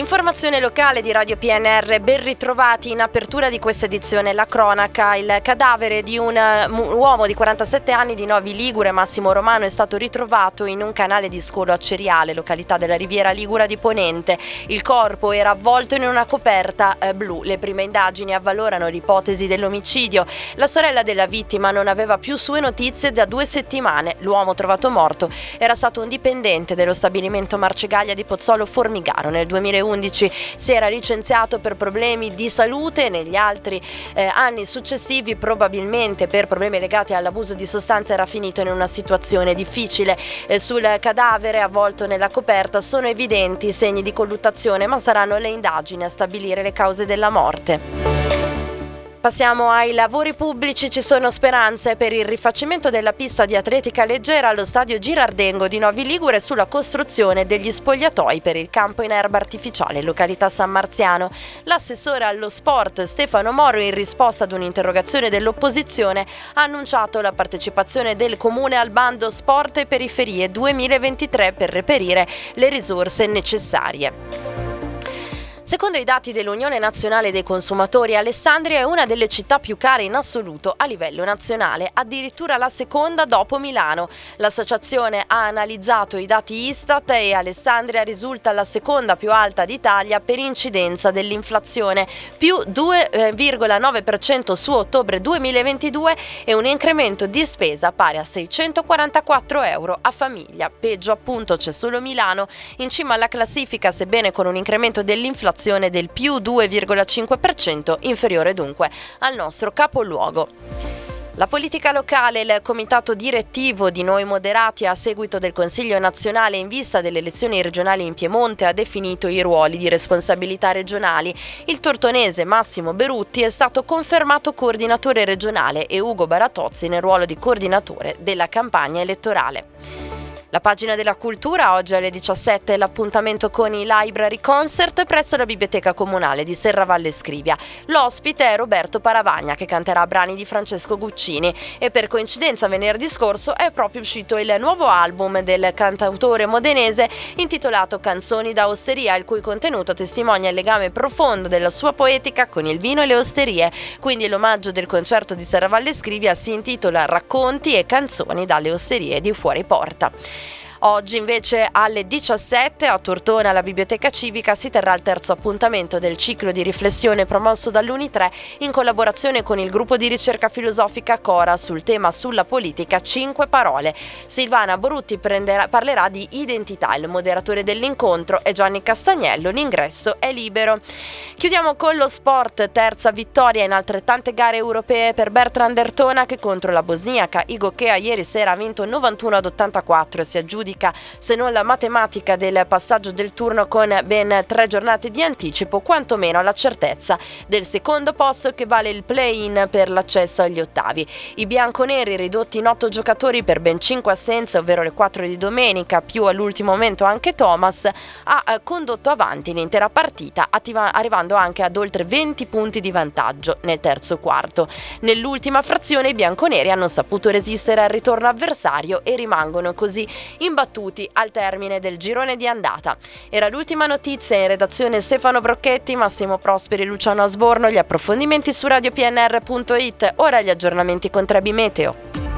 L'informazione locale di Radio PNR, ben ritrovati in apertura di questa edizione la cronaca. Il cadavere di un uomo di 47 anni di Novi Ligure, Massimo Romano, è stato ritrovato in un canale di scolo a Ceriale, località della Riviera Ligura di Ponente. Il corpo era avvolto in una coperta eh, blu. Le prime indagini avvalorano l'ipotesi dell'omicidio. La sorella della vittima non aveva più sue notizie da due settimane. L'uomo trovato morto era stato un dipendente dello stabilimento Marcegaglia di Pozzolo Formigaro nel 2000 2011 si era licenziato per problemi di salute, negli altri eh, anni successivi probabilmente per problemi legati all'abuso di sostanze era finito in una situazione difficile. Eh, sul cadavere avvolto nella coperta sono evidenti segni di colluttazione, ma saranno le indagini a stabilire le cause della morte. Passiamo ai lavori pubblici, ci sono speranze per il rifacimento della pista di atletica leggera allo stadio Girardengo di Novi Ligure sulla costruzione degli spogliatoi per il campo in erba artificiale località San Marziano. L'assessore allo sport Stefano Moro in risposta ad un'interrogazione dell'opposizione ha annunciato la partecipazione del comune al bando Sport e Periferie 2023 per reperire le risorse necessarie. Secondo i dati dell'Unione Nazionale dei Consumatori, Alessandria è una delle città più care in assoluto a livello nazionale, addirittura la seconda dopo Milano. L'associazione ha analizzato i dati Istat e Alessandria risulta la seconda più alta d'Italia per incidenza dell'inflazione, più 2,9% su ottobre 2022 e un incremento di spesa pari a 644 euro a famiglia. Peggio appunto c'è solo Milano, in cima alla classifica sebbene con un incremento dell'inflazione inflazione del più 2,5%, inferiore dunque al nostro capoluogo. La politica locale, il comitato direttivo di Noi Moderati a seguito del Consiglio nazionale in vista delle elezioni regionali in Piemonte ha definito i ruoli di responsabilità regionali. Il tortonese Massimo Berutti è stato confermato coordinatore regionale e Ugo Baratozzi nel ruolo di coordinatore della campagna elettorale. La pagina della cultura, oggi alle 17 l'appuntamento con i Library Concert presso la Biblioteca Comunale di Serravalle Scrivia. L'ospite è Roberto Paravagna che canterà brani di Francesco Guccini e per coincidenza venerdì scorso è proprio uscito il nuovo album del cantautore modenese intitolato Canzoni da osteria, il cui contenuto testimonia il legame profondo della sua poetica con il vino e le osterie. Quindi l'omaggio del concerto di Serravalle Scrivia si intitola Racconti e canzoni dalle osterie di fuori porta. Oggi invece alle 17 a Tortona alla Biblioteca Civica si terrà il terzo appuntamento del ciclo di riflessione promosso dall'Uni3 in collaborazione con il gruppo di ricerca filosofica Cora sul tema sulla politica Cinque parole. Silvana Borutti prenderà, parlerà di identità, il moderatore dell'incontro è Gianni Castagnello, l'ingresso è libero. Chiudiamo con lo sport, terza vittoria in altrettante gare europee per Bertrand Ertona che contro la bosniaca Igo Kea ieri sera ha vinto 91 ad 84 e si aggiudica giuridica se non la matematica del passaggio del turno con ben tre giornate di anticipo, quantomeno la certezza del secondo posto che vale il play-in per l'accesso agli ottavi. I bianconeri ridotti in otto giocatori per ben cinque assenze, ovvero le quattro di domenica, più all'ultimo momento anche Thomas, ha eh, condotto avanti l'intera partita, arrivando anche ad oltre 20 punti di vantaggio nel terzo quarto. Nell'ultima frazione i bianconeri hanno saputo resistere al ritorno avversario e rimangono così imbattuti battuti al termine del girone di andata. Era l'ultima notizia in redazione Stefano Brocchetti, Massimo Prosperi, Luciano Asborno, gli approfondimenti su radiopnr.it, ora gli aggiornamenti con Trebi Meteo.